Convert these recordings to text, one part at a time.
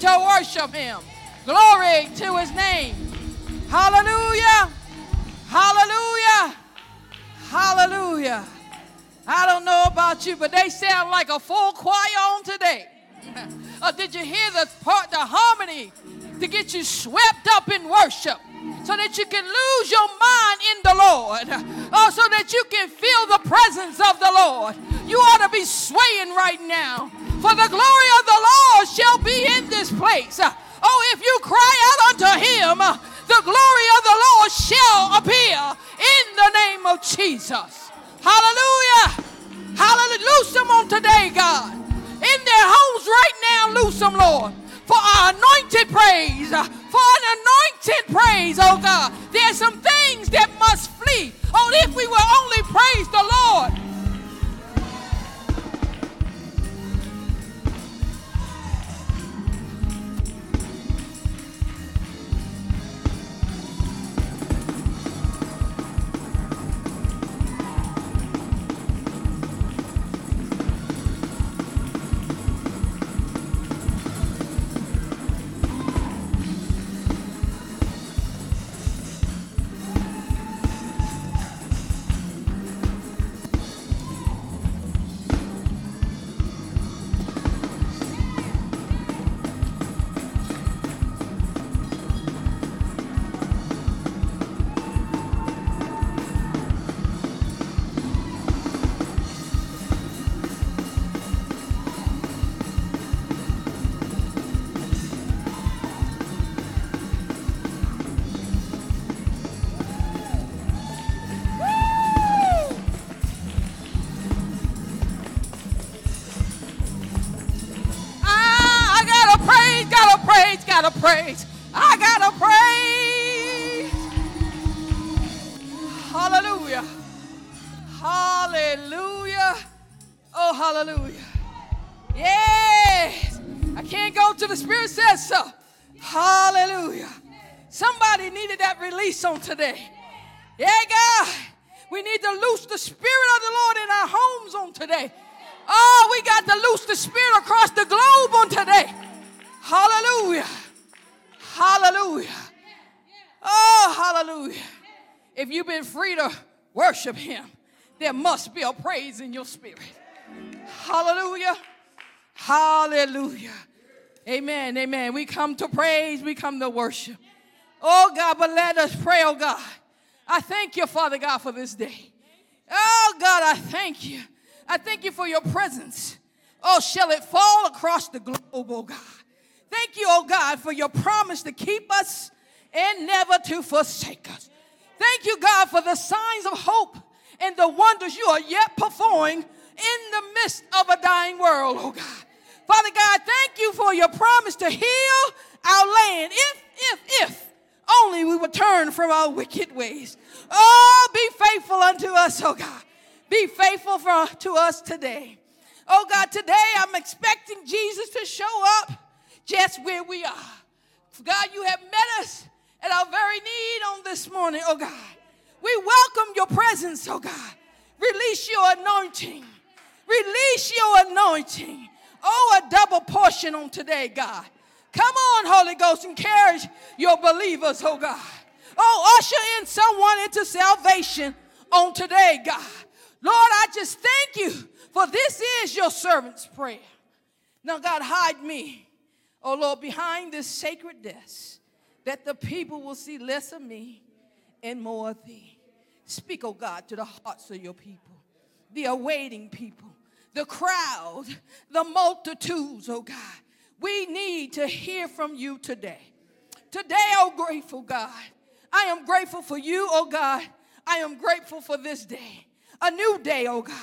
To worship Him. Glory to His name. Hallelujah. Hallelujah. Hallelujah. I don't know about you, but they sound like a full choir on today. Uh, did you hear the part, the harmony to get you swept up in worship so that you can lose your mind in the Lord? Oh, so that you can feel the presence of the Lord. You ought to be swaying right now. For the glory of the Lord shall be in this place. Oh, if you cry out unto him, the glory of the Lord shall appear in the name of Jesus. Hallelujah. Hallelujah. Loose them on today, God. In their homes right now, loose them, Lord. For our anointed praise. For an anointed praise, oh God. There's some things that must flee. Oh, if we will only praise the Lord. Today. Yeah, God. We need to loose the Spirit of the Lord in our homes on today. Oh, we got to loose the Spirit across the globe on today. Hallelujah. Hallelujah. Oh, hallelujah. If you've been free to worship Him, there must be a praise in your spirit. Hallelujah. Hallelujah. Amen. Amen. We come to praise, we come to worship. Oh God, but let us pray, oh God. I thank you, Father God, for this day. Oh God, I thank you. I thank you for your presence. Oh, shall it fall across the globe, oh God. Thank you, oh God, for your promise to keep us and never to forsake us. Thank you, God, for the signs of hope and the wonders you are yet performing in the midst of a dying world, oh God. Father God, thank you for your promise to heal our land if, if, if only we would turn from our wicked ways. Oh, be faithful unto us, oh God. Be faithful for, to us today. Oh God, today I'm expecting Jesus to show up just where we are. God, you have met us at our very need on this morning, oh God. We welcome your presence, oh God. Release your anointing. Release your anointing. Oh, a double portion on today, God. Come on, Holy Ghost, encourage your believers, oh God. Oh, usher in someone into salvation on today, God. Lord, I just thank you for this is your servant's prayer. Now, God, hide me, oh Lord, behind this sacred desk that the people will see less of me and more of thee. Speak, oh God, to the hearts of your people, the awaiting people, the crowd, the multitudes, oh God. We need to hear from you today. Today, oh grateful God, I am grateful for you, oh God. I am grateful for this day, a new day, oh God.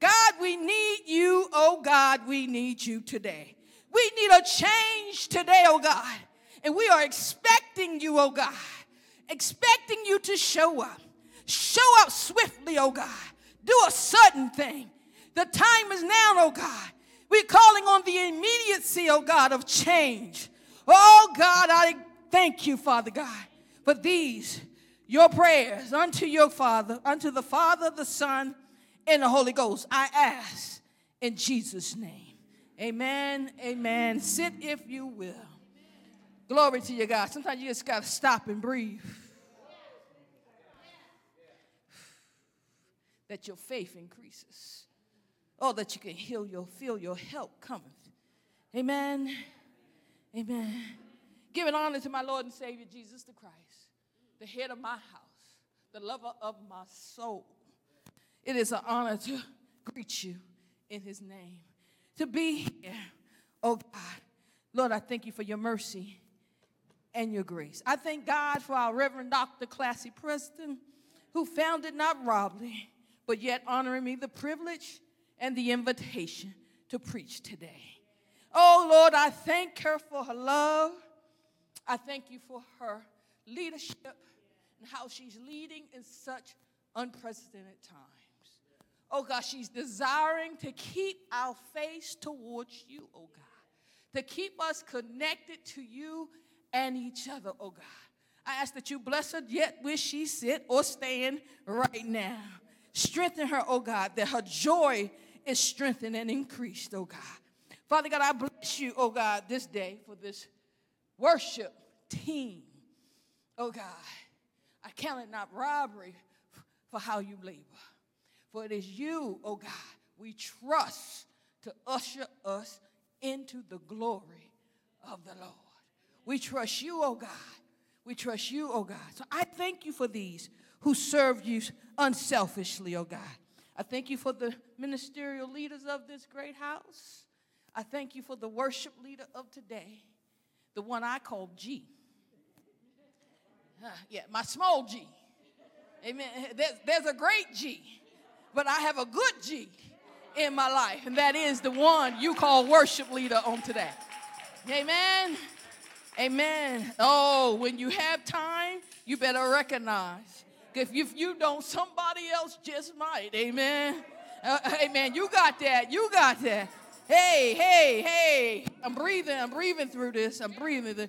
God, we need you, oh God, we need you today. We need a change today, oh God. And we are expecting you, oh God, expecting you to show up. Show up swiftly, oh God. Do a sudden thing. The time is now, oh God. We're calling on the immediacy, oh God, of change. Oh God, I thank you, Father God, for these, your prayers unto your Father, unto the Father, the Son, and the Holy Ghost. I ask in Jesus' name. Amen. Amen. Sit if you will. Glory to you, God. Sometimes you just got to stop and breathe. That your faith increases. Oh, that you can heal your feel your help coming. Amen. Amen. Giving honor to my Lord and Savior Jesus the Christ, the head of my house, the lover of my soul. It is an honor to greet you in his name. To be here, oh God. Lord, I thank you for your mercy and your grace. I thank God for our Reverend Dr. Classy Preston, who founded not robbery, but yet honoring me the privilege and the invitation to preach today. Oh Lord, I thank her for her love. I thank you for her leadership and how she's leading in such unprecedented times. Oh God, she's desiring to keep our face towards you, oh God, to keep us connected to you and each other, oh God. I ask that you bless her yet where she sit or stand right now. Strengthen her, oh God, that her joy is strengthened and increased, oh God. Father God, I bless you, oh God, this day for this worship team. Oh God, I count it not robbery for how you labor. For it is you, oh God, we trust to usher us into the glory of the Lord. We trust you, oh God. We trust you, oh God. So I thank you for these who serve you unselfishly, oh God. I thank you for the ministerial leaders of this great house. I thank you for the worship leader of today, the one I call G. Uh, yeah, my small G. Amen. There's, there's a great G, but I have a good G in my life, and that is the one you call worship leader on today. Amen. Amen. Oh, when you have time, you better recognize. If you, if you don't, somebody else just might. Amen. Uh, amen. You got that. You got that. Hey, hey, hey. I'm breathing. I'm breathing through this. I'm breathing. Through.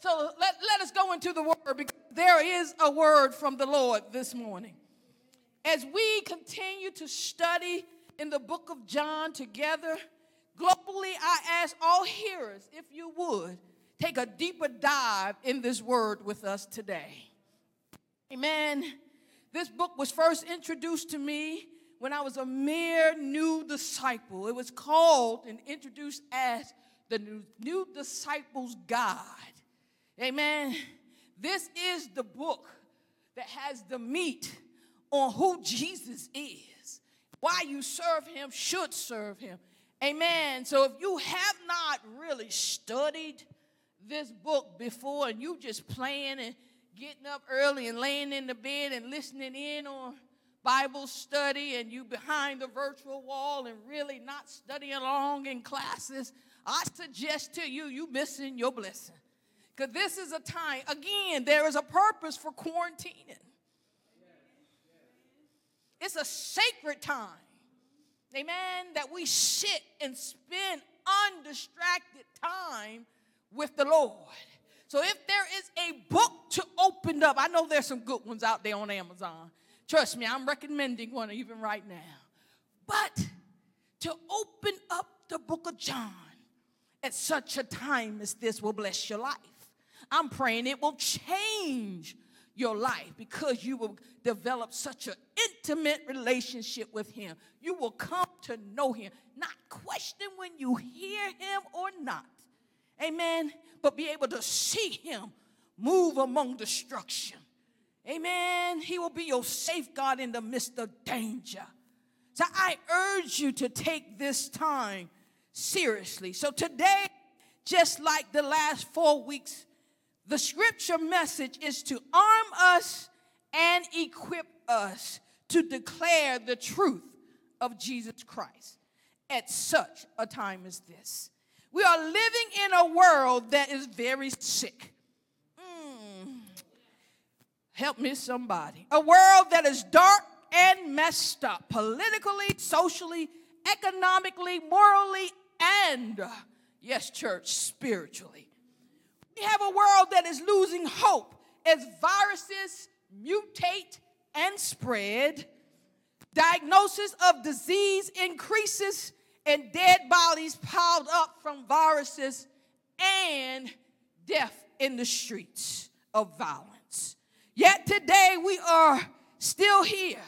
So let, let us go into the word because there is a word from the Lord this morning. As we continue to study in the book of John together, globally, I ask all hearers, if you would, take a deeper dive in this word with us today. Amen. This book was first introduced to me when I was a mere new disciple. It was called and introduced as the New, Disciples Guide. Amen. This is the book that has the meat on who Jesus is, why you serve him, should serve him. Amen. So if you have not really studied this book before and you just playing and getting up early and laying in the bed and listening in on Bible study and you behind the virtual wall and really not studying along in classes, I suggest to you, you missing your blessing. Because this is a time, again, there is a purpose for quarantining. It's a sacred time, amen, that we sit and spend undistracted time with the Lord. So if there is a book to open up, I know there's some good ones out there on Amazon. Trust me, I'm recommending one even right now. But to open up the book of John at such a time as this will bless your life. I'm praying it will change your life because you will develop such an intimate relationship with Him. You will come to know Him, not question when you hear Him or not. Amen. But be able to see Him move among destruction. Amen. He will be your safeguard in the midst of danger. So I urge you to take this time seriously. So today, just like the last four weeks, the scripture message is to arm us and equip us to declare the truth of Jesus Christ at such a time as this. We are living in a world that is very sick. Mm. Help me, somebody. A world that is dark and messed up politically, socially, economically, morally, and, yes, church, spiritually. We have a world that is losing hope as viruses mutate and spread, diagnosis of disease increases, and dead bodies piled up from viruses, and death in the streets of violence. Yet today we are still here.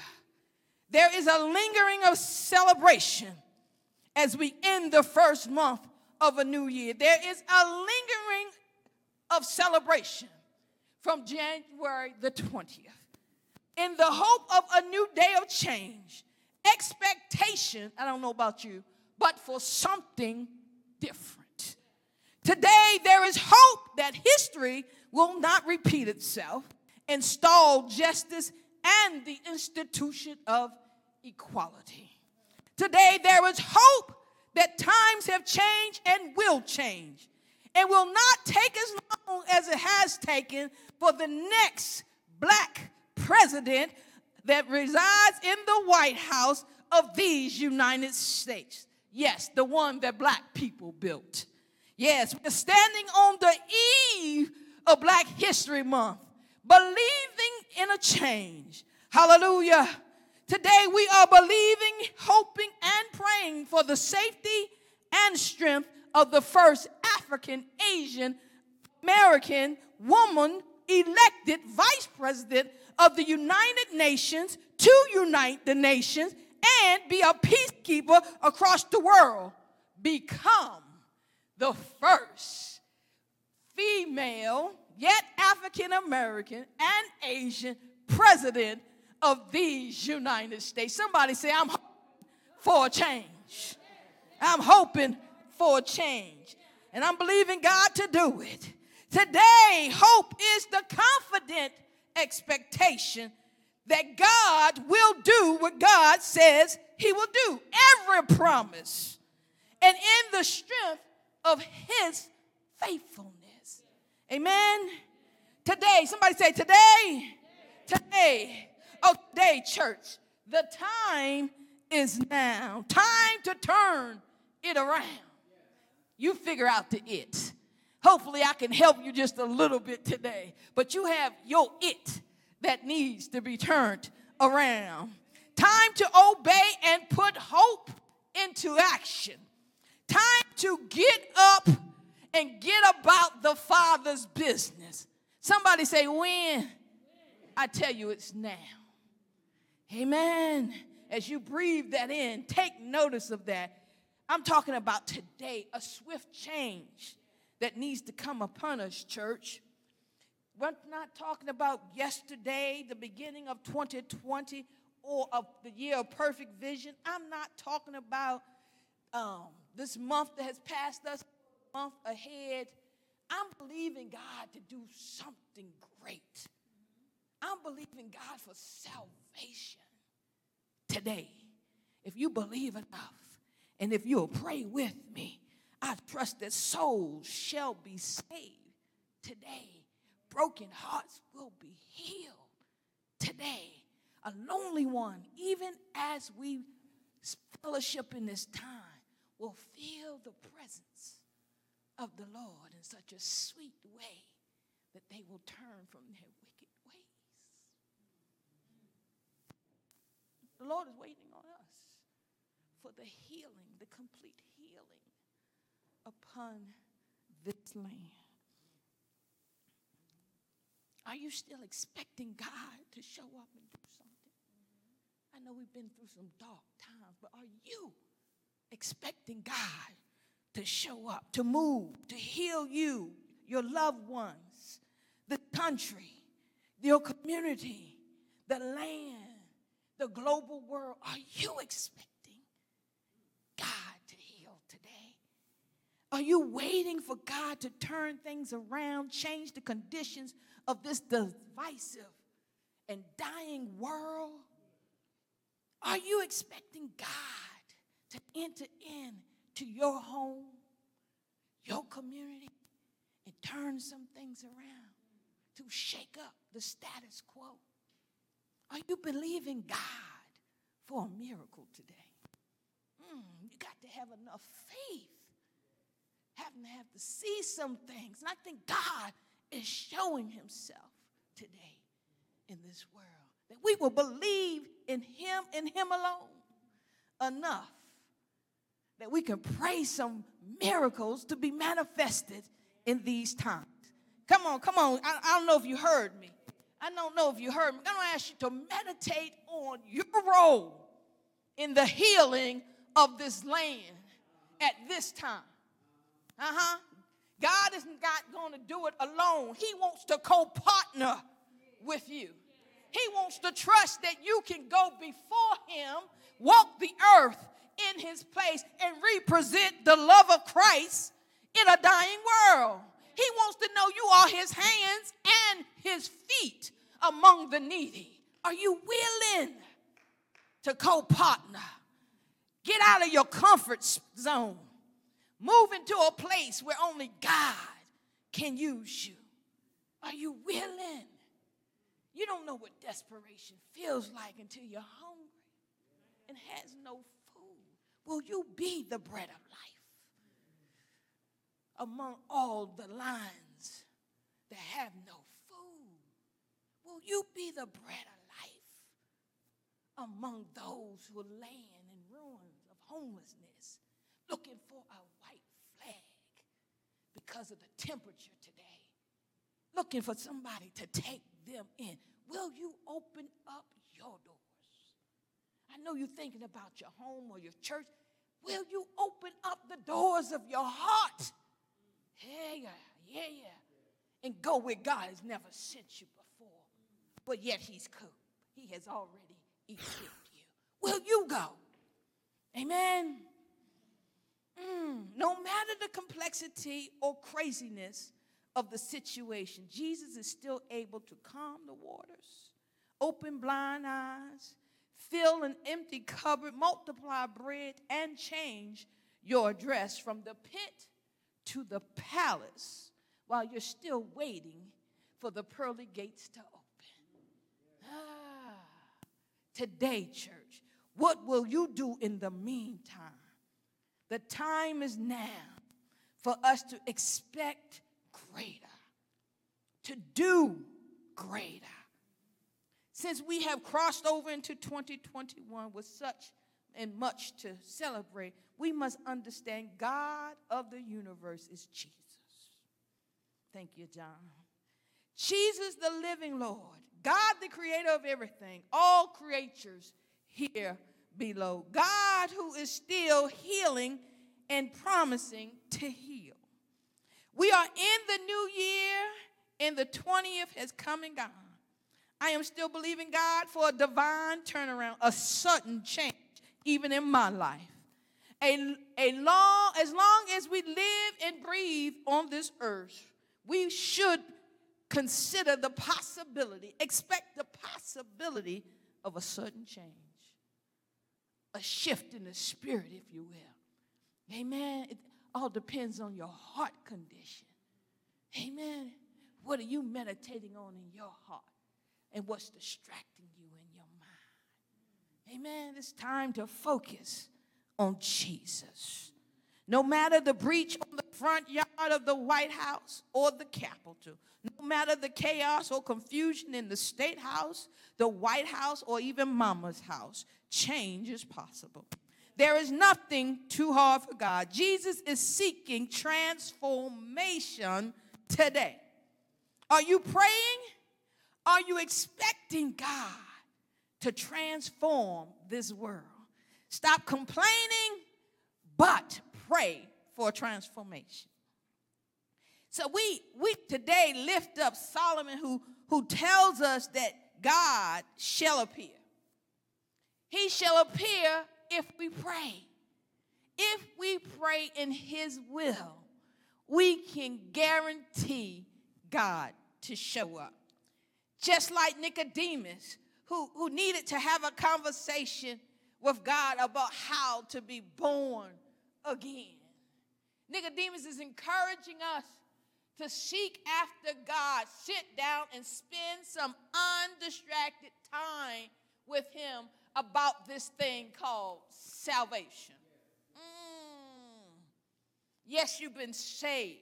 There is a lingering of celebration as we end the first month of a new year. There is a lingering of celebration from January the 20th. In the hope of a new day of change, expectation, I don't know about you, but for something different. Today, there is hope that history will not repeat itself, install justice and the institution of equality. Today, there is hope that times have changed and will change and will not take as long as it has taken for the next black president that resides in the White House of these United States. Yes, the one that black people built. Yes, we're standing on the eve of Black History Month, believing in a change. Hallelujah. Today we are believing, hoping, and praying for the safety and strength of the first African Asian American woman elected vice president of the United Nations to unite the nations and be a peacekeeper across the world. Become the first female, yet African American and Asian president of these United States. Somebody say, I'm for a change. I'm hoping for a change. And I'm believing God to do it. Today, hope is the confident expectation that God will do what God says He will do. Every promise. And in the strength of His faithfulness. Amen. Today, somebody say, today, today, oh, today, church, the time is now. Time to turn it around. You figure out the it. Hopefully, I can help you just a little bit today. But you have your it that needs to be turned around. Time to obey and put hope into action. Time to get up and get about the Father's business. Somebody say, when? I tell you, it's now. Amen. As you breathe that in, take notice of that. I'm talking about today, a swift change that needs to come upon us, church. We're not talking about yesterday, the beginning of 2020, or of the year of perfect vision. I'm not talking about um, this month that has passed us, month ahead. I'm believing God to do something great. I'm believing God for salvation today. If you believe enough, and if you'll pray with me, I trust that souls shall be saved today. Broken hearts will be healed today. A lonely one, even as we fellowship in this time, will feel the presence of the Lord in such a sweet way that they will turn from their wicked ways. The Lord is waiting on us for the healing, the complete healing upon this land. Are you still expecting God to show up and do something? I know we've been through some dark times, but are you expecting God to show up, to move, to heal you, your loved ones, the country, your community, the land, the global world? Are you expecting God to heal today? Are you waiting for God to turn things around, change the conditions of this divisive and dying world? Are you expecting God to enter in to your home, your community, and turn some things around to shake up the status quo? Are you believing God for a miracle today? Mm, you got to have enough faith. Having to have to see some things. And I think God is showing himself today in this world. That we will believe in him and him alone enough that we can pray some miracles to be manifested in these times. Come on, come on. I, I don't know if you heard me. I don't know if you heard me. I'm going to ask you to meditate on your role in the healing of this land at this time. Uh huh. God is not going to do it alone. He wants to co partner with you. He wants to trust that you can go before Him, walk the earth in His place, and represent the love of Christ in a dying world. He wants to know you are His hands and His feet among the needy. Are you willing to co partner? Get out of your comfort zone. Move into a place where only God can use you. Are you willing? You don't know what desperation feels like until you're hungry and has no food. Will you be the bread of life among all the lines that have no food? Will you be the bread of life among those who are laying in ruins of homelessness, looking for a because of the temperature today, looking for somebody to take them in. Will you open up your doors? I know you're thinking about your home or your church. Will you open up the doors of your heart? Yeah, yeah, yeah, yeah. And go where God has never sent you before. But yet He's cool. He has already equipped you. Will you go? Amen. Mm, no matter the complexity or craziness of the situation, Jesus is still able to calm the waters, open blind eyes, fill an empty cupboard, multiply bread, and change your address from the pit to the palace while you're still waiting for the pearly gates to open. Ah, today, church, what will you do in the meantime? The time is now for us to expect greater, to do greater. Since we have crossed over into 2021 with such and much to celebrate, we must understand God of the universe is Jesus. Thank you, John. Jesus, the living Lord, God, the creator of everything, all creatures here below. God, who is still healing and promising to heal. We are in the new year, and the 20th has come and gone. I am still believing God for a divine turnaround, a sudden change, even in my life. A, a long, as long as we live and breathe on this earth, we should consider the possibility, expect the possibility of a sudden change, a shift in the spirit, if you will. Amen. It all depends on your heart condition. Amen. What are you meditating on in your heart? And what's distracting you in your mind? Amen. It's time to focus on Jesus. No matter the breach on the front yard of the White House or the Capitol, no matter the chaos or confusion in the State House, the White House, or even Mama's house, change is possible. There is nothing too hard for God. Jesus is seeking transformation today. Are you praying? Are you expecting God to transform this world? Stop complaining, but pray for transformation. So we we today lift up Solomon who who tells us that God shall appear. He shall appear if we pray. If we pray in his will, we can guarantee God to show up. Just like Nicodemus, who, who needed to have a conversation with God about how to be born again. Nicodemus is encouraging us to seek after God, sit down and spend some undistracted time with Him about this thing called salvation. Mm. Yes, you've been saved,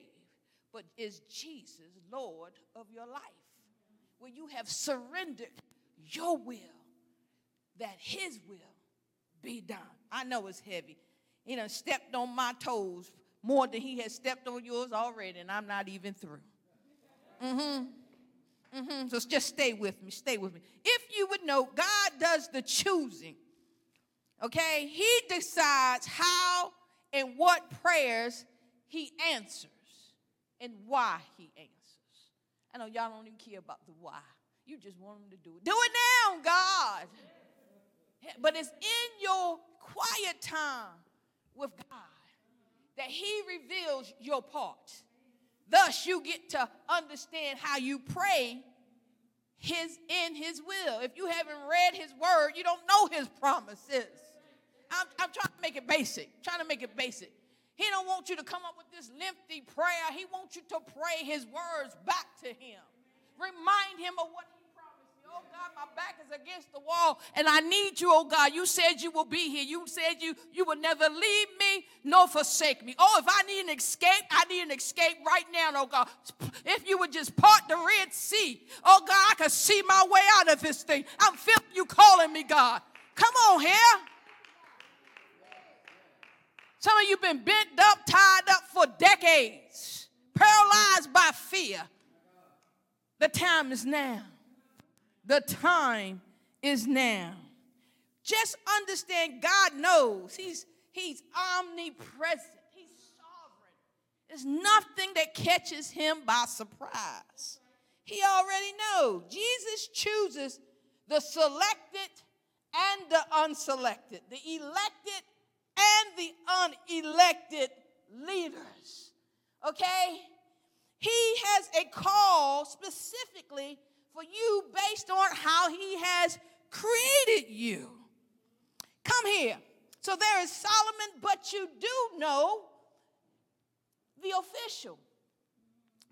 but is Jesus Lord of your life? Where you have surrendered your will that His will be done. I know it's heavy. He done stepped on my toes more than he has stepped on yours already, and I'm not even through. Mm-hmm. Mm-hmm. So just stay with me. Stay with me. If you would know, God does the choosing. Okay? He decides how and what prayers he answers and why he answers. I know y'all don't even care about the why. You just want him to do it. Do it now, God. But it's in your quiet time with God that He reveals your part. Thus, you get to understand how you pray his in his will. If you haven't read his word, you don't know his promises. I'm, I'm trying to make it basic, trying to make it basic. He don't want you to come up with this lengthy prayer. He wants you to pray his words back to him. Remind him of what Oh God, my back is against the wall and I need you, oh God. You said you will be here. You said you, you will never leave me nor forsake me. Oh, if I need an escape, I need an escape right now, oh God. If you would just part the Red Sea, oh God, I can see my way out of this thing. I'm feeling you calling me, God. Come on here. Some of you have been bent up, tied up for decades, paralyzed by fear. The time is now. The time is now. Just understand God knows. He's, he's omnipresent. He's sovereign. There's nothing that catches him by surprise. He already knows. Jesus chooses the selected and the unselected, the elected and the unelected leaders. Okay? He has a call specifically for you based on how he has created you. Come here. So there is Solomon, but you do know the official.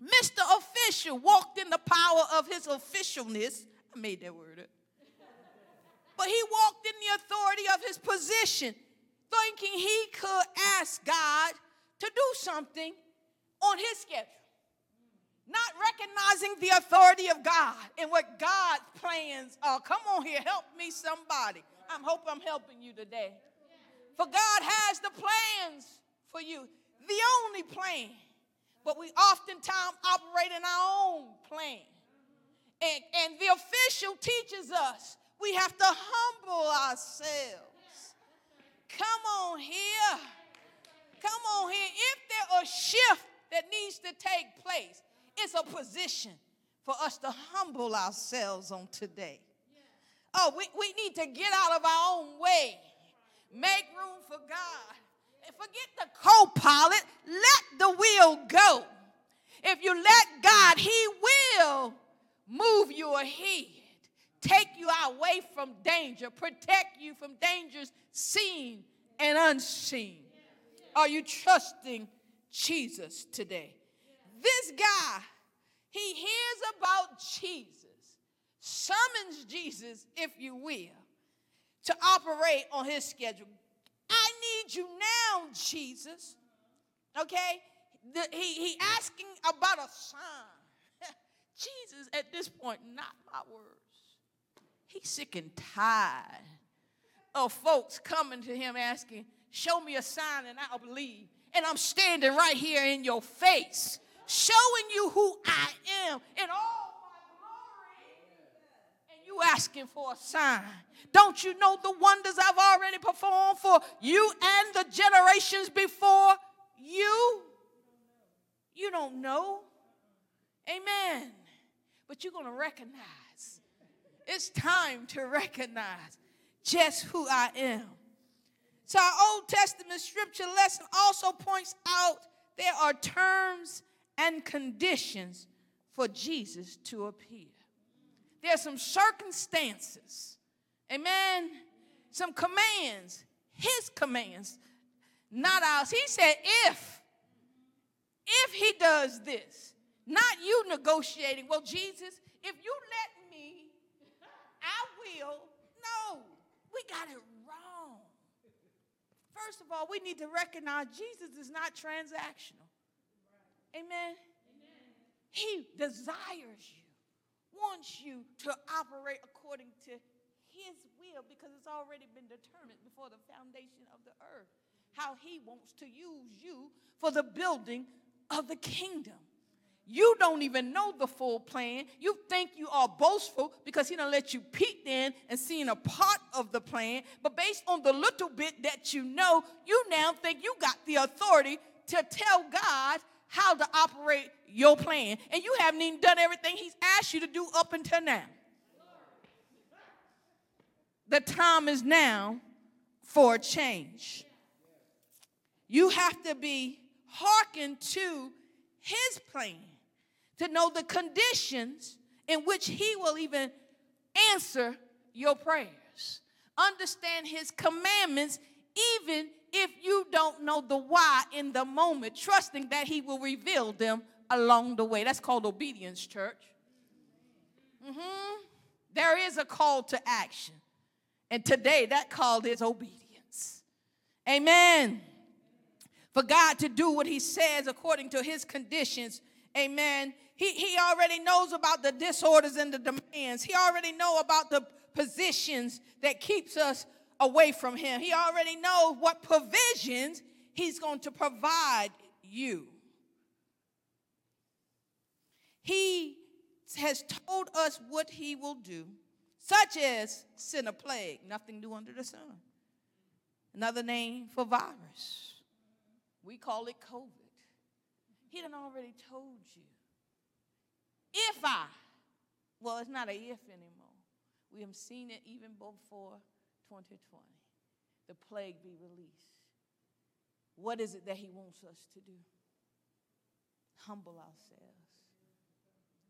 Mr. Official walked in the power of his officialness. I made that word up. But he walked in the authority of his position. thinking he could ask God to do something on his schedule. Not recognizing the authority of God and what God's plans are. Come on here, help me, somebody. I hope I'm helping you today. For God has the plans for you, the only plan. But we oftentimes operate in our own plan. And, and the official teaches us we have to humble ourselves. Come on here. Come on here. If there a shift that needs to take place, it's a position for us to humble ourselves on today. Oh, we, we need to get out of our own way, make room for God. And forget the co pilot, let the wheel go. If you let God, He will move you ahead, take you away from danger, protect you from dangers seen and unseen. Are you trusting Jesus today? This guy, he hears about Jesus, summons Jesus, if you will, to operate on his schedule. I need you now, Jesus. Okay? The, he, he asking about a sign. Jesus, at this point, not my words. He's sick and tired of folks coming to him asking, Show me a sign and I'll believe. And I'm standing right here in your face, showing you who I am in all my glory. And you asking for a sign. Don't you know the wonders I've already performed for you and the generations before you? You don't know. Amen. But you're going to recognize. It's time to recognize just who I am. So, our Old Testament scripture lesson also points out there are terms and conditions for Jesus to appear. There are some circumstances, amen, some commands, his commands, not ours. He said, if, if he does this, not you negotiating, well, Jesus, if you let me, I will. No, we got it wrong. First of all, we need to recognize Jesus is not transactional. Amen. He desires you, wants you to operate according to his will because it's already been determined before the foundation of the earth how he wants to use you for the building of the kingdom. You don't even know the full plan. You think you are boastful because he don't let you peek in and seeing a part of the plan. But based on the little bit that you know, you now think you got the authority to tell God how to operate your plan. And you haven't even done everything he's asked you to do up until now. The time is now for a change. You have to be hearkened to his plan to know the conditions in which He will even answer your prayers. Understand His commandments, even if you don't know the why in the moment, trusting that He will reveal them along the way. That's called obedience, church. Mm-hmm. There is a call to action. And today, that call is obedience. Amen. For God to do what He says according to His conditions, amen, he, he already knows about the disorders and the demands. He already know about the positions that keeps us away from him. He already knows what provisions he's going to provide you. He has told us what he will do, such as send a plague, nothing new under the sun. Another name for virus. We call it COVID. He done already told you if I, well, it's not a if anymore. We have seen it even before 2020. The plague be released. What is it that he wants us to do? Humble ourselves.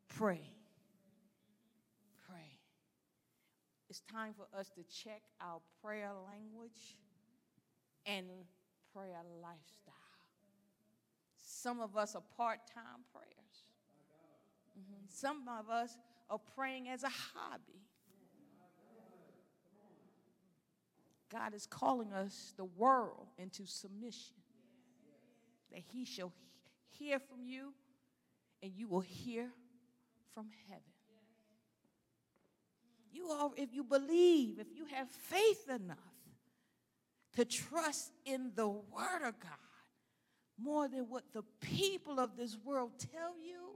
Pray. Pray. It's time for us to check our prayer language and prayer lifestyle. Some of us are part time prayers. Mm-hmm. Some of us are praying as a hobby. God is calling us, the world, into submission. That He shall hear from you and you will hear from heaven. You are, if you believe, if you have faith enough to trust in the Word of God more than what the people of this world tell you,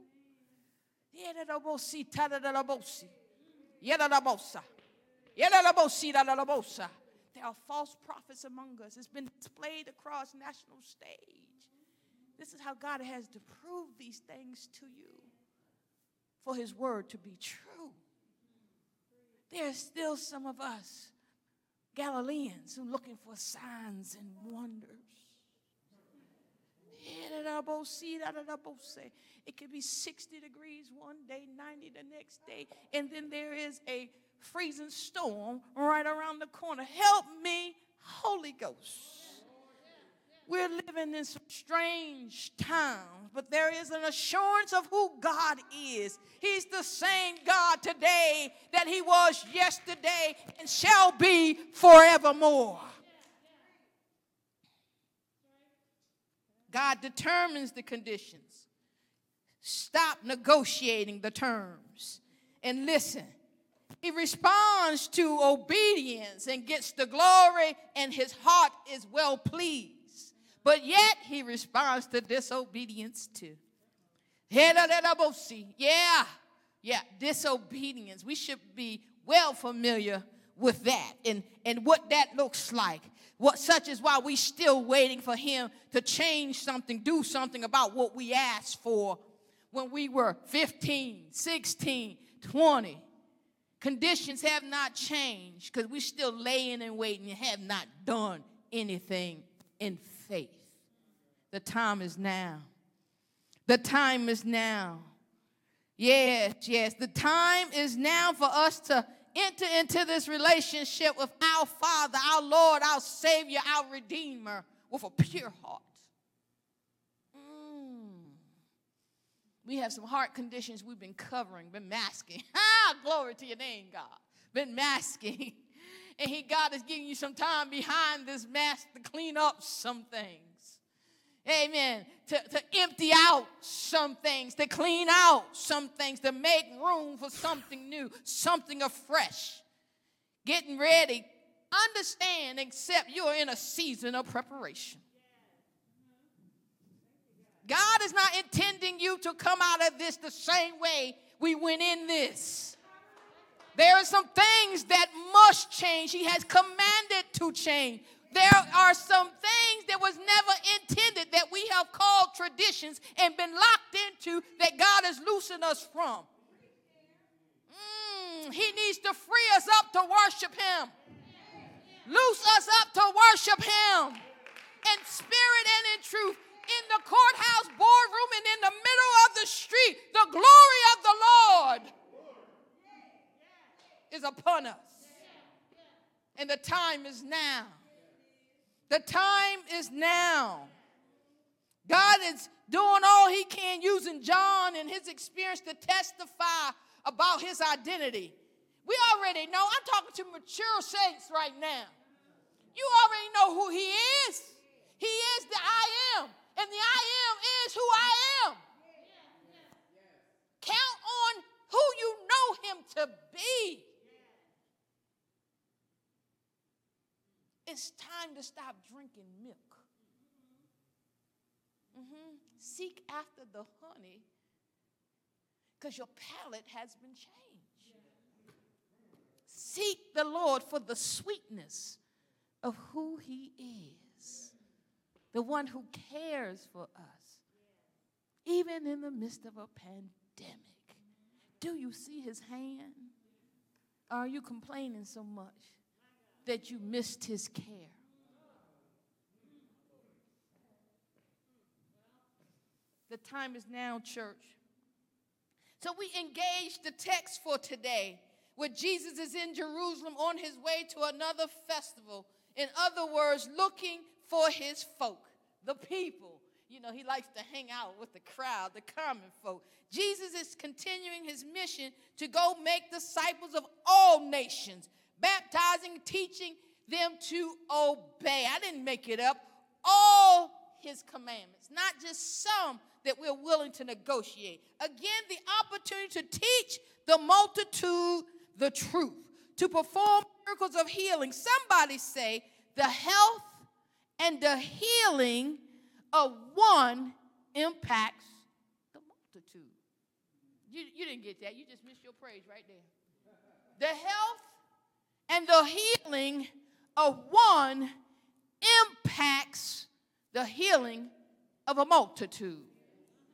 there are false prophets among us. It's been displayed across national stage. This is how God has to prove these things to you for his word to be true. There are still some of us, Galileans, who are looking for signs and wonders. It could be 60 degrees one day, 90 the next day, and then there is a freezing storm right around the corner. Help me, Holy Ghost. We're living in some strange times, but there is an assurance of who God is. He's the same God today that He was yesterday and shall be forevermore. God determines the conditions. Stop negotiating the terms and listen. He responds to obedience and gets the glory, and his heart is well pleased. But yet he responds to disobedience too. Yeah, yeah, disobedience. We should be well familiar with that and, and what that looks like. What such is why we're still waiting for him to change something, do something about what we asked for when we were 15, 16, 20. Conditions have not changed because we're still laying and waiting and have not done anything in faith. The time is now. The time is now. Yes, yes. The time is now for us to enter into this relationship with our Father, our Lord, our Savior, our Redeemer with a pure heart. Mm. We have some heart conditions we've been covering, been masking. Ah, glory to your name, God. Been masking. And he, God is giving you some time behind this mask to clean up some things amen, to, to empty out some things, to clean out some things, to make room for something new, something afresh. Getting ready. Understand, except you're in a season of preparation. God is not intending you to come out of this the same way we went in this. There are some things that must change. He has commanded to change. There are some things that was never intended that we have called traditions and been locked into that God has loosened us from. Mm, he needs to free us up to worship Him. Loose us up to worship Him in spirit and in truth. In the courthouse boardroom and in the middle of the street, the glory of the Lord is upon us. And the time is now. The time is now. God is doing all he can using John and his experience to testify about his identity. We already know, I'm talking to mature saints right now. You already know who he is. He is the I am, and the I am is who I am. Count on who you know him to be. It's time to stop drinking milk. Mm-hmm. Seek after the honey because your palate has been changed. Seek the Lord for the sweetness of who He is, the one who cares for us, even in the midst of a pandemic. Do you see His hand? Are you complaining so much? that you missed his care. The time is now, church. So we engage the text for today where Jesus is in Jerusalem on his way to another festival. In other words, looking for his folk, the people. You know, he likes to hang out with the crowd, the common folk. Jesus is continuing his mission to go make disciples of all nations, baptizing, teaching them to obey. I didn't make it up. All his commandments, not just some that we're willing to negotiate. Again, the opportunity to teach the multitude the truth, to perform miracles of healing. Somebody say the health and the healing of one impacts the multitude. You, you didn't get that. You just missed your praise right there. The health and the healing of one impacts the healing of a multitude.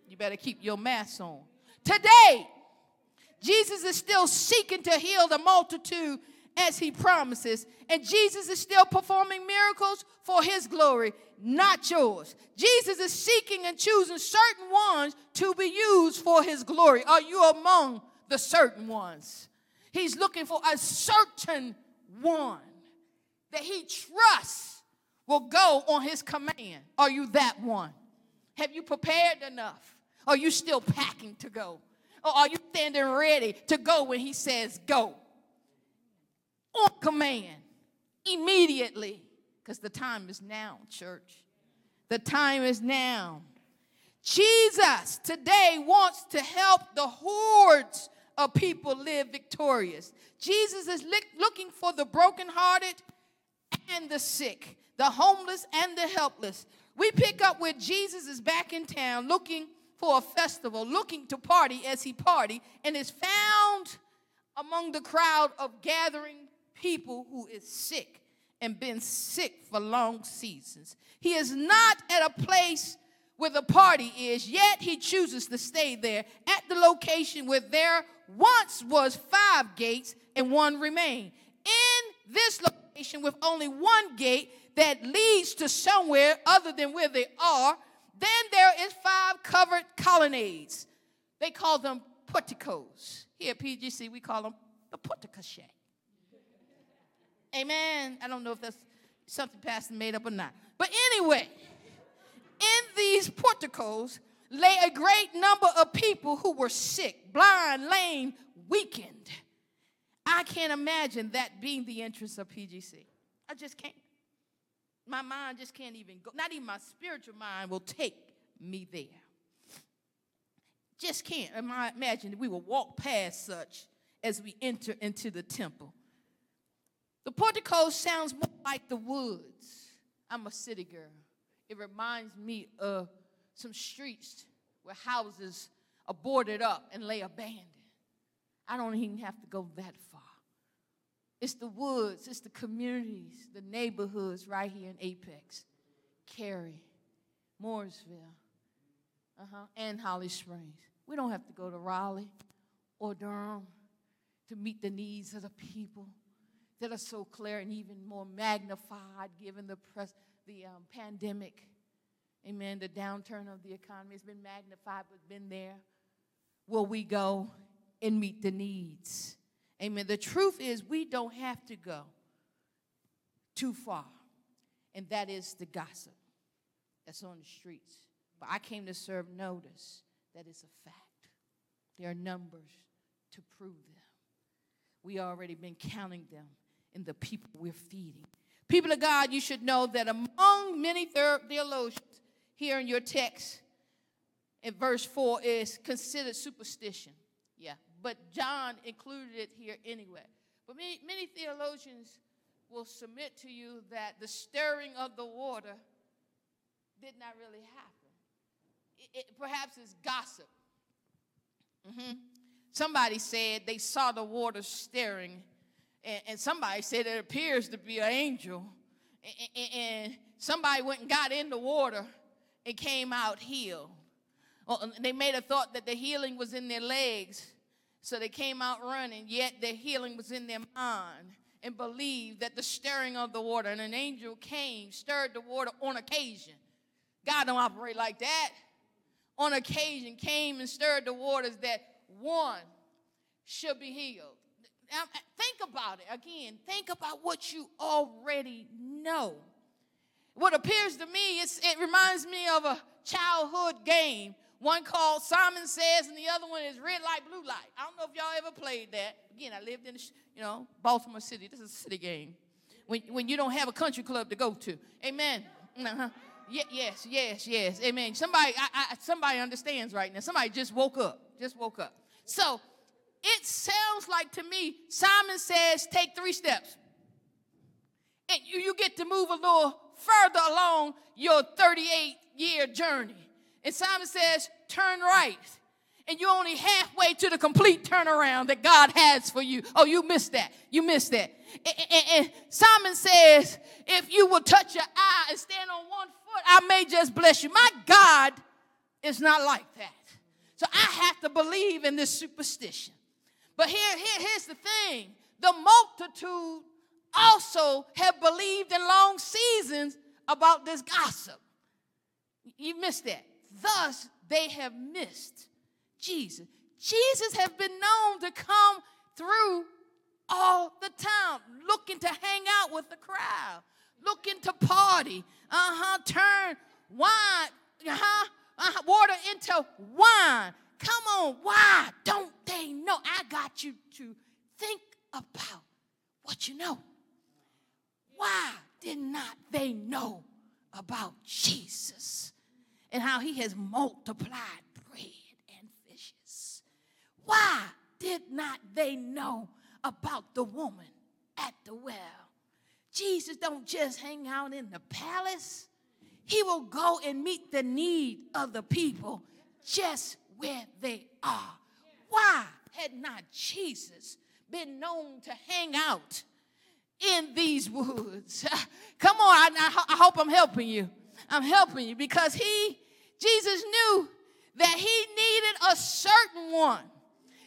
You better keep your mask on. Today, Jesus is still seeking to heal the multitude as he promises. And Jesus is still performing miracles for his glory, not yours. Jesus is seeking and choosing certain ones to be used for his glory. Are you among the certain ones? He's looking for a certain one that he trusts will go on his command. Are you that one? Have you prepared enough? Are you still packing to go? Or are you standing ready to go when he says go? On command, immediately, because the time is now, church. The time is now. Jesus today wants to help the hordes of people live victorious. Jesus is looking for the brokenhearted and the sick, the homeless and the helpless. We pick up where Jesus is back in town looking for a festival, looking to party as he party, and is found among the crowd of gathering people who is sick and been sick for long seasons. He is not at a place where the party is, yet he chooses to stay there at the location where there once was five gates and one remained. In this location, with only one gate that leads to somewhere other than where they are, then there is five covered colonnades. They call them porticos. Here at PGC, we call them the porticoche. Amen. I don't know if that's something Pastor made up or not. But anyway, in these porticos lay a great number of people who were sick, blind, lame, weakened. I can't imagine that being the interest of PGC. I just can't. My mind just can't even go. Not even my spiritual mind will take me there. Just can't imagine that we will walk past such as we enter into the temple. The portico sounds more like the woods. I'm a city girl. It reminds me of some streets where houses are boarded up and lay abandoned. I don't even have to go that far. It's the woods, it's the communities, the neighborhoods right here in Apex, Cary, Morrisville, uh-huh, and Holly Springs. We don't have to go to Raleigh or Durham to meet the needs of the people that are so clear and even more magnified given the, press, the um, pandemic. Amen. The downturn of the economy has been magnified, but been there. Will we go and meet the needs? Amen. The truth is, we don't have to go too far, and that is the gossip that's on the streets. But I came to serve notice that it's a fact. There are numbers to prove them. We already been counting them in the people we're feeding. People of God, you should know that among many theologians here in your text, in verse 4, is considered superstition. Yeah, but John included it here anyway. But many, many theologians will submit to you that the stirring of the water did not really happen. It, it, perhaps it's gossip. Mm-hmm. Somebody said they saw the water stirring and, and somebody said it appears to be an angel. And, and, somebody went and got in the water and came out healed. Well, they made a thought that the healing was in their legs, so they came out running, yet the healing was in their mind and believed that the stirring of the water, and an angel came, stirred the water on occasion. God don't operate like that. On occasion, came and stirred the waters that one should be healed. Now, think about it again. Think about what you already know. What appears to me, it reminds me of a childhood game. One called Simon Says, and the other one is Red Light, Blue Light. I don't know if y'all ever played that. Again, I lived in, you know, Baltimore City. This is a city game. when, when you don't have a country club to go to. Amen. Uh-huh. Yeah, yes, yes, yes. Amen. Somebody, I, I, somebody understands right now. Somebody just woke up. Just woke up. So it sounds like to me, Simon says, take three steps. And you, you get to move a little further along your 38 year journey. And Simon says, turn right. And you're only halfway to the complete turnaround that God has for you. Oh, you missed that. You missed that. And, and, and Simon says, if you will touch your eye and stand on one foot, I may just bless you. My God is not like that. So I have to believe in this superstition. But here, here, here's the thing the multitude also have believed in long seasons about this gossip. You missed that. Thus, they have missed Jesus. Jesus has been known to come through all the time, looking to hang out with the crowd, looking to party, uh huh, turn wine, uh huh, uh-huh, water into wine. Come on, why don't they know? I got you to think about what you know. Why did not they know about Jesus and how he has multiplied bread and fishes? Why did not they know about the woman at the well? Jesus don't just hang out in the palace. He will go and meet the need of the people just where they are. Why had not Jesus been known to hang out in these woods? Come on, I, I hope I'm helping you. I'm helping you because he, Jesus knew that he needed a certain one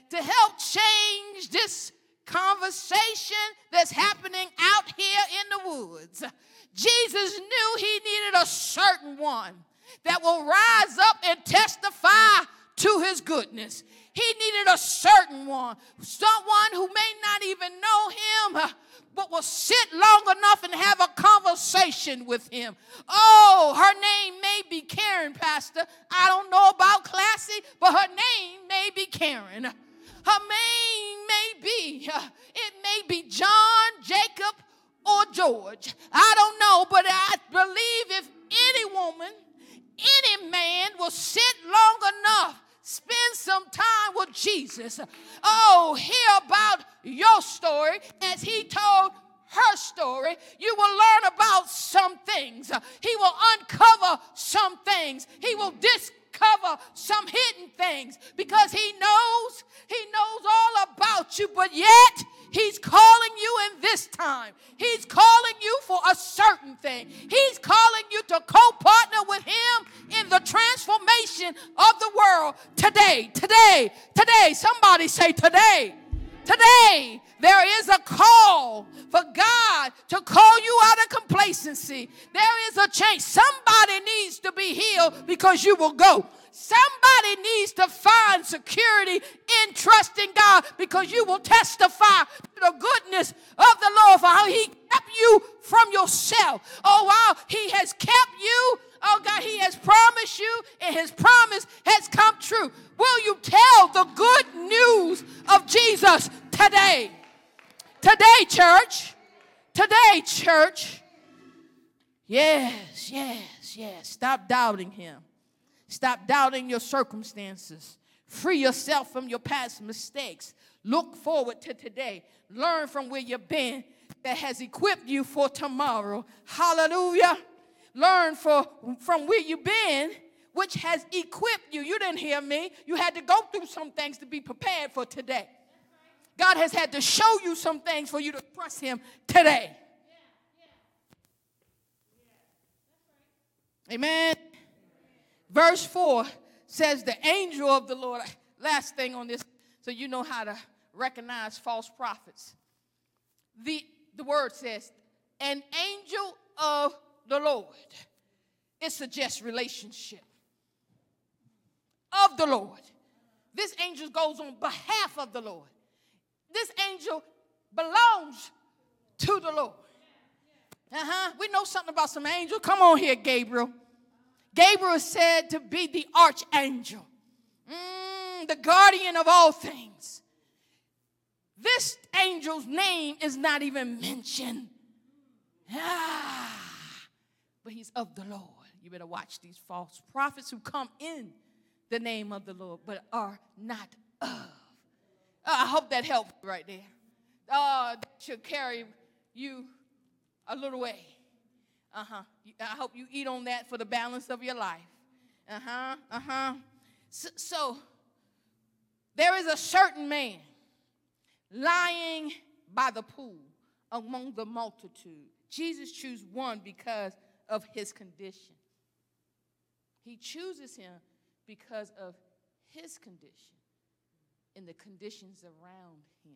to help change this conversation that's happening out here in the woods. Jesus knew he needed a certain one that will rise up and testify to his goodness. He needed a certain one, someone who may not even know him, but will sit long enough and have a conversation with him. Oh, her name may be Karen, Pastor. I don't know about Classy, but her name may be Karen. Her name may be, it may be John, Jacob, or George. I don't know, but I believe if any woman, any man will sit long enough spend some time with Jesus. Oh, hear about your story as he told her story. You will learn about some things. He will uncover some things. He will discover some hidden things because he knows, he knows all about you, but yet He's calling you in this time. He's calling you for a certain thing. He's calling you to co partner with Him in the transformation of the world today. Today, today. Somebody say today. Today, there is a call for God to call you out of complacency. There is a change. Somebody needs to be healed because you will go. Somebody needs to find security in trusting God because you will testify to the goodness of the Lord for how He kept you from yourself. Oh, wow, He has kept you. Oh, God, He has promised you, and His promise has come true. Will you tell the good news of Jesus today? Today, church. Today, church. Yes, yes, yes. Stop doubting Him. Stop doubting your circumstances. Free yourself from your past mistakes. Look forward to today. Learn from where you've been that has equipped you for tomorrow. Hallelujah. Learn for, from where you've been, which has equipped you. You didn't hear me. You had to go through some things to be prepared for today. God has had to show you some things for you to trust Him today. Amen. Verse 4 says, The angel of the Lord, last thing on this, so you know how to recognize false prophets. The, the word says, An angel of the Lord. It suggests relationship of the Lord. This angel goes on behalf of the Lord. This angel belongs to the Lord. Uh huh. We know something about some angels. Come on here, Gabriel. Gabriel said to be the archangel, mm, the guardian of all things. This angel's name is not even mentioned Ah, but he's of the Lord. You better watch these false prophets who come in the name of the Lord, but are not of. Uh, I hope that helped right there. Uh, that should carry you a little way. Uh huh. I hope you eat on that for the balance of your life. Uh huh. Uh huh. So, so there is a certain man lying by the pool among the multitude. Jesus chose one because of his condition. He chooses him because of his condition and the conditions around him.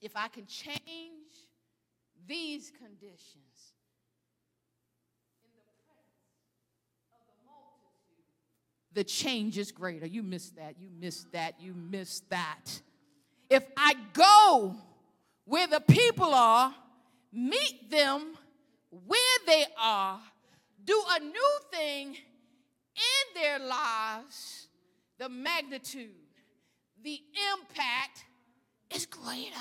If I can change these conditions in the presence of the multitude, the change is greater. You missed that. You missed that. You missed that. If I go where the people are, meet them where they are, do a new thing in their lives, the magnitude, the impact is greater.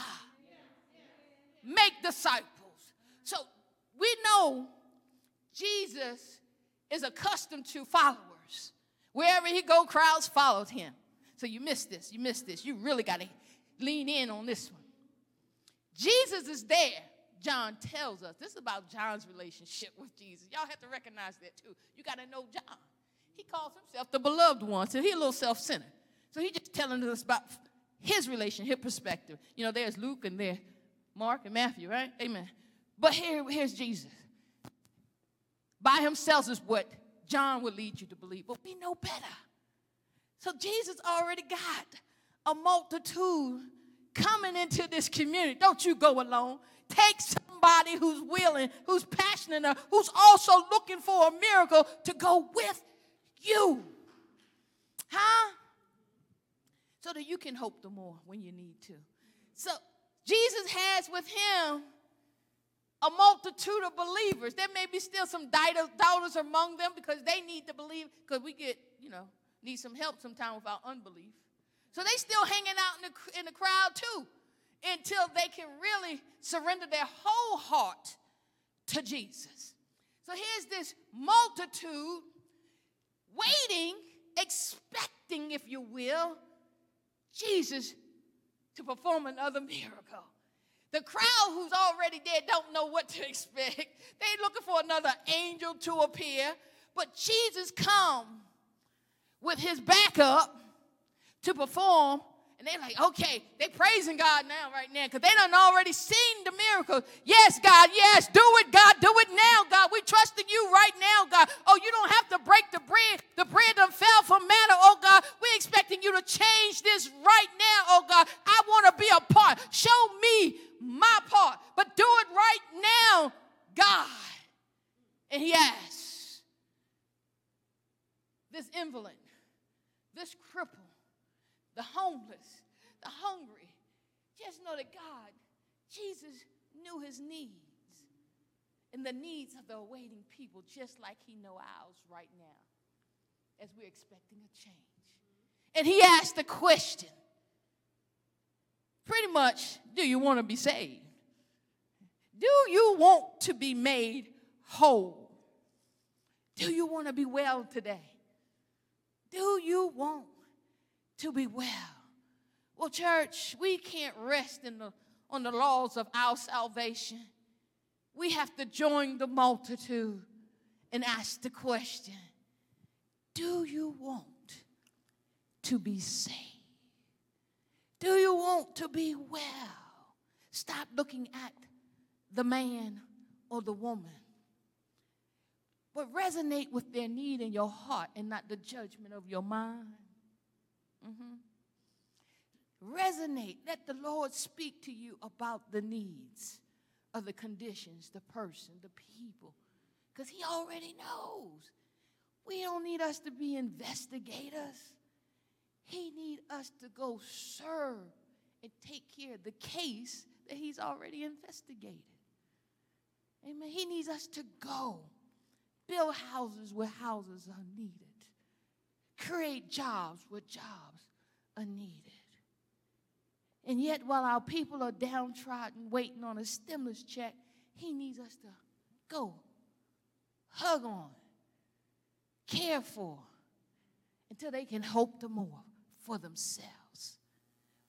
Make disciples. So we know Jesus is accustomed to followers. Wherever he go, crowds followed him. So you missed this. You missed this. You really got to lean in on this one. Jesus is there. John tells us. This is about John's relationship with Jesus. Y'all have to recognize that too. You got to know John. He calls himself the beloved one, so he's a little self centered. So he's just telling us about his relation, his perspective. You know, there's Luke and there Mark and Matthew, right? Amen. But here, here's Jesus. By himself is what John would lead you to believe, but we know better. So Jesus already got a multitude coming into this community. Don't you go alone. Take somebody who's willing, who's passionate, enough, who's also looking for a miracle to go with you. Huh? So that you can hope the more when you need to. So Jesus has with him a multitude of believers. There may be still some doubters among them because they need to believe, because we get, you know, need some help sometimes with our unbelief. So they still hanging out in the, in the crowd too until they can really surrender their whole heart to Jesus. So here's this multitude waiting, expecting, if you will, Jesus to perform another miracle. The crowd who's already there don't know what to expect. They're looking for another angel to appear. But Jesus come with his backup to perform and they're like, okay, they praising God now, right now, because they done already seen the miracle. Yes, God, yes, do it, God, do it now, God. We trust in you right now, God. Oh, you don't have to break the bread. The bread done fell from manna, oh God. We're expecting you to change this right now, oh God. I want to be a part. Show me my part, but do it right now, God. And he asks, this invalid, this cripple, the homeless, the hungry. Just know that God, Jesus knew his needs and the needs of the awaiting people, just like he know ours right now as we're expecting a change. And he asked the question pretty much, do you want to be saved? Do you want to be made whole? Do you want to be well today? Do you want to be well. Well, church, we can't rest in the, on the laws of our salvation. We have to join the multitude and ask the question Do you want to be saved? Do you want to be well? Stop looking at the man or the woman, but resonate with their need in your heart and not the judgment of your mind. Mm-hmm. Resonate. Let the Lord speak to you about the needs of the conditions, the person, the people, because He already knows. We don't need us to be investigators. He need us to go serve and take care of the case that he's already investigated. Amen. He needs us to go build houses where houses are needed create jobs where jobs are needed. And yet, while our people are downtrodden, waiting on a stimulus check, He needs us to go, hug on, care for, until they can hope the more for themselves.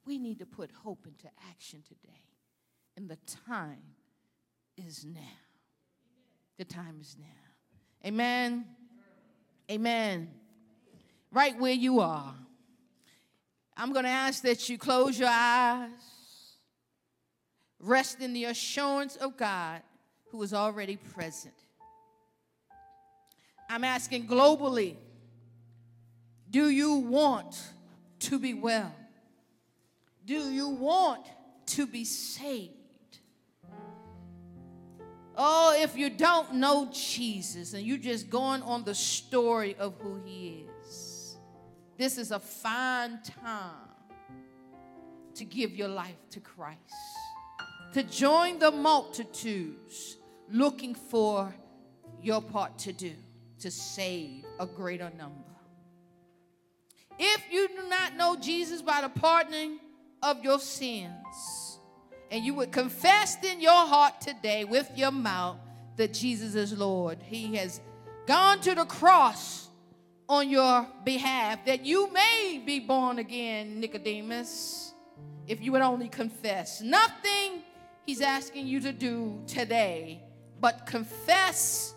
We need to put hope into action today. And the time is now. The time is now. Amen. Amen. Right where you are. I'm going to ask that you close your eyes, rest in the assurance of God who is already present. I'm asking globally do you want to be well? Do you want to be saved? Oh, if you don't know Jesus and you're just going on the story of who he is, this is a fine time to give your life to Christ, to join the multitudes looking for your part to do to save a greater number. If you do not know Jesus by the pardoning of your sins, and you would confess in your heart today with your mouth that Jesus is Lord, He has gone to the cross on your behalf that you may be born again, Nicodemus, if you would only confess. Nothing He's asking you to do today, but confess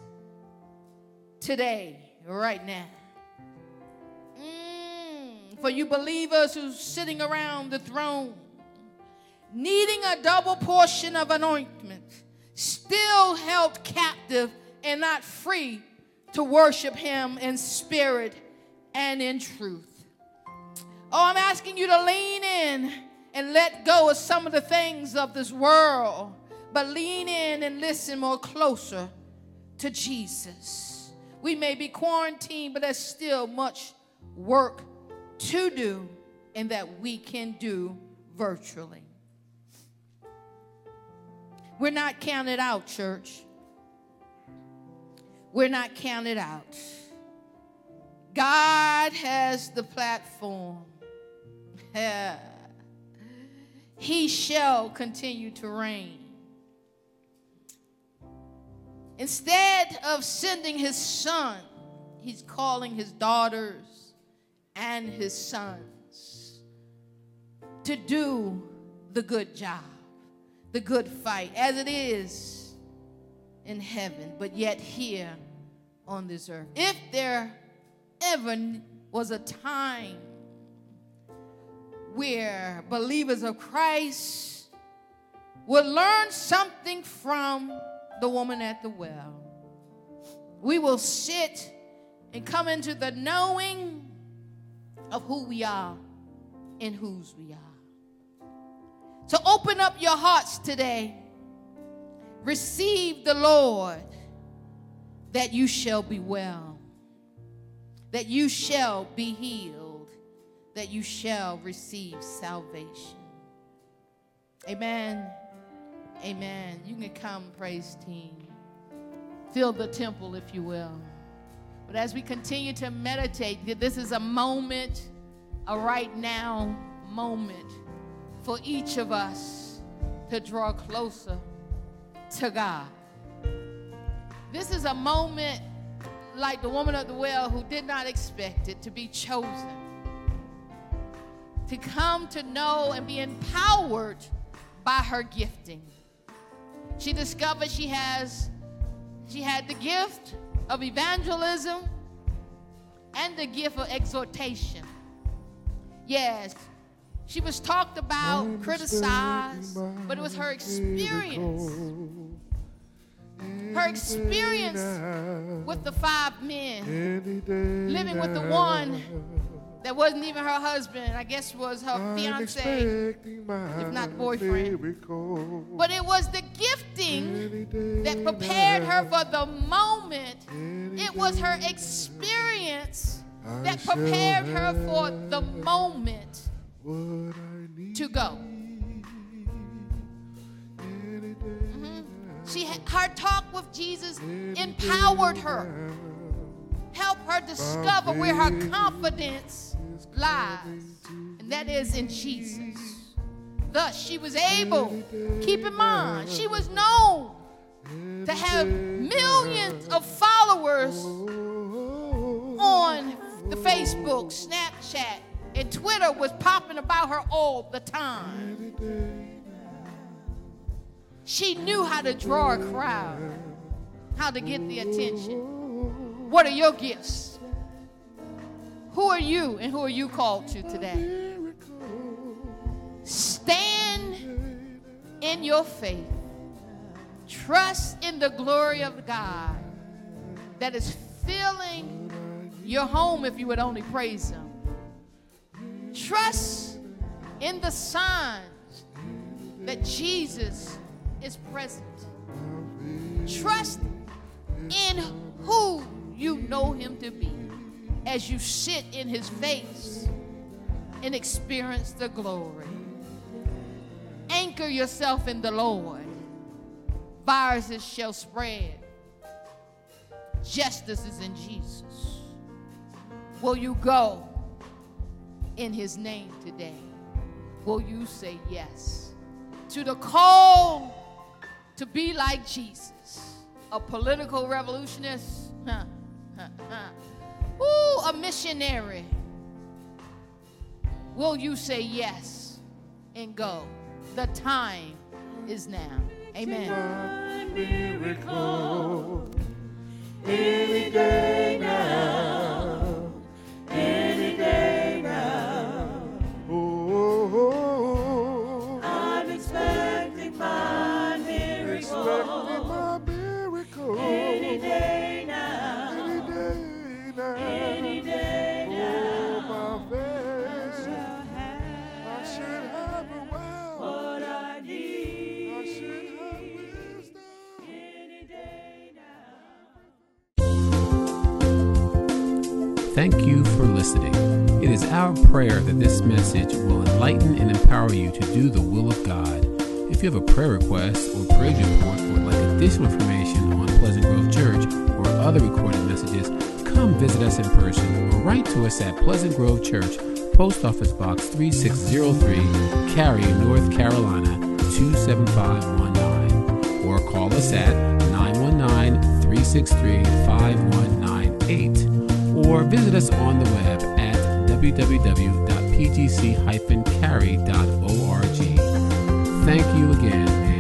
today, right now mm, for you believers who's sitting around the throne, needing a double portion of anointment, still held captive and not free to worship Him in spirit and in truth. Oh, I'm asking you to lean in and let go of some of the things of this world, but lean in and listen more closer to Jesus. We may be quarantined, but there's still much work to do and that we can do virtually. We're not counted out, church. We're not counted out. God has the platform. he shall continue to reign. Instead of sending his son, he's calling his daughters and his sons to do the good job, the good fight, as it is in heaven, but yet here on this earth. If there ever was a time where believers of Christ would learn something from the woman at the well, we will sit and come into the knowing of who we are and whose we are. So open up your hearts today. Receive the Lord that you shall be well, that you shall be healed, that you shall receive salvation. Amen. Amen. You can come, praise team. Fill the temple, if you will. But as we continue to meditate, this is a moment, a right now moment for each of us to draw closer to God. This is a moment like the woman of the well who did not expect it to be chosen, to come to know and be empowered by her gifting. She discovered she has she had the gift of evangelism and the gift of exhortation. Yes, she was talked about, criticized, but it was her experience. Her experience with the five men, living with the one that wasn't even her husband, I guess was her fiance, if not boyfriend. But it was the gifting that prepared her for the moment. It was her experience that prepared her for the moment to go. She, her talk with Jesus empowered her, helped her discover where her confidence lies, and that is in Jesus. Thus, she was able, keep in mind, she was known to have millions of followers on the Facebook, Snapchat, and Twitter was popping about her all the time. She knew how to draw a crowd, how to get the attention. What are your gifts? Who are you and who are you called to today? Stand in your faith. Trust in the glory of God that is filling your home if you would only praise Him. Trust in the signs that Jesus is present. Trust in who you know Him to be as you sit in His face and experience the glory. Anchor yourself in the Lord. Viruses shall spread. Justice is in Jesus. Will you go in his name today? Will you say yes to the call to be like Jesus? A political revolutionist? Huh, huh, huh. Ooh, a missionary. Will you say yes and go? The time is now. Amen. Listening. It is our prayer that this message will enlighten and empower you to do the will of God. If you have a prayer request or praise report or would like additional information on Pleasant Grove Church or other recorded messages, come visit us in person or write to us at Pleasant Grove Church, Post Office Box 3603, Cary, North Carolina 27519, or call us at 919 363 5198 or visit us on the web at www.pgc-cary.org. Thank you again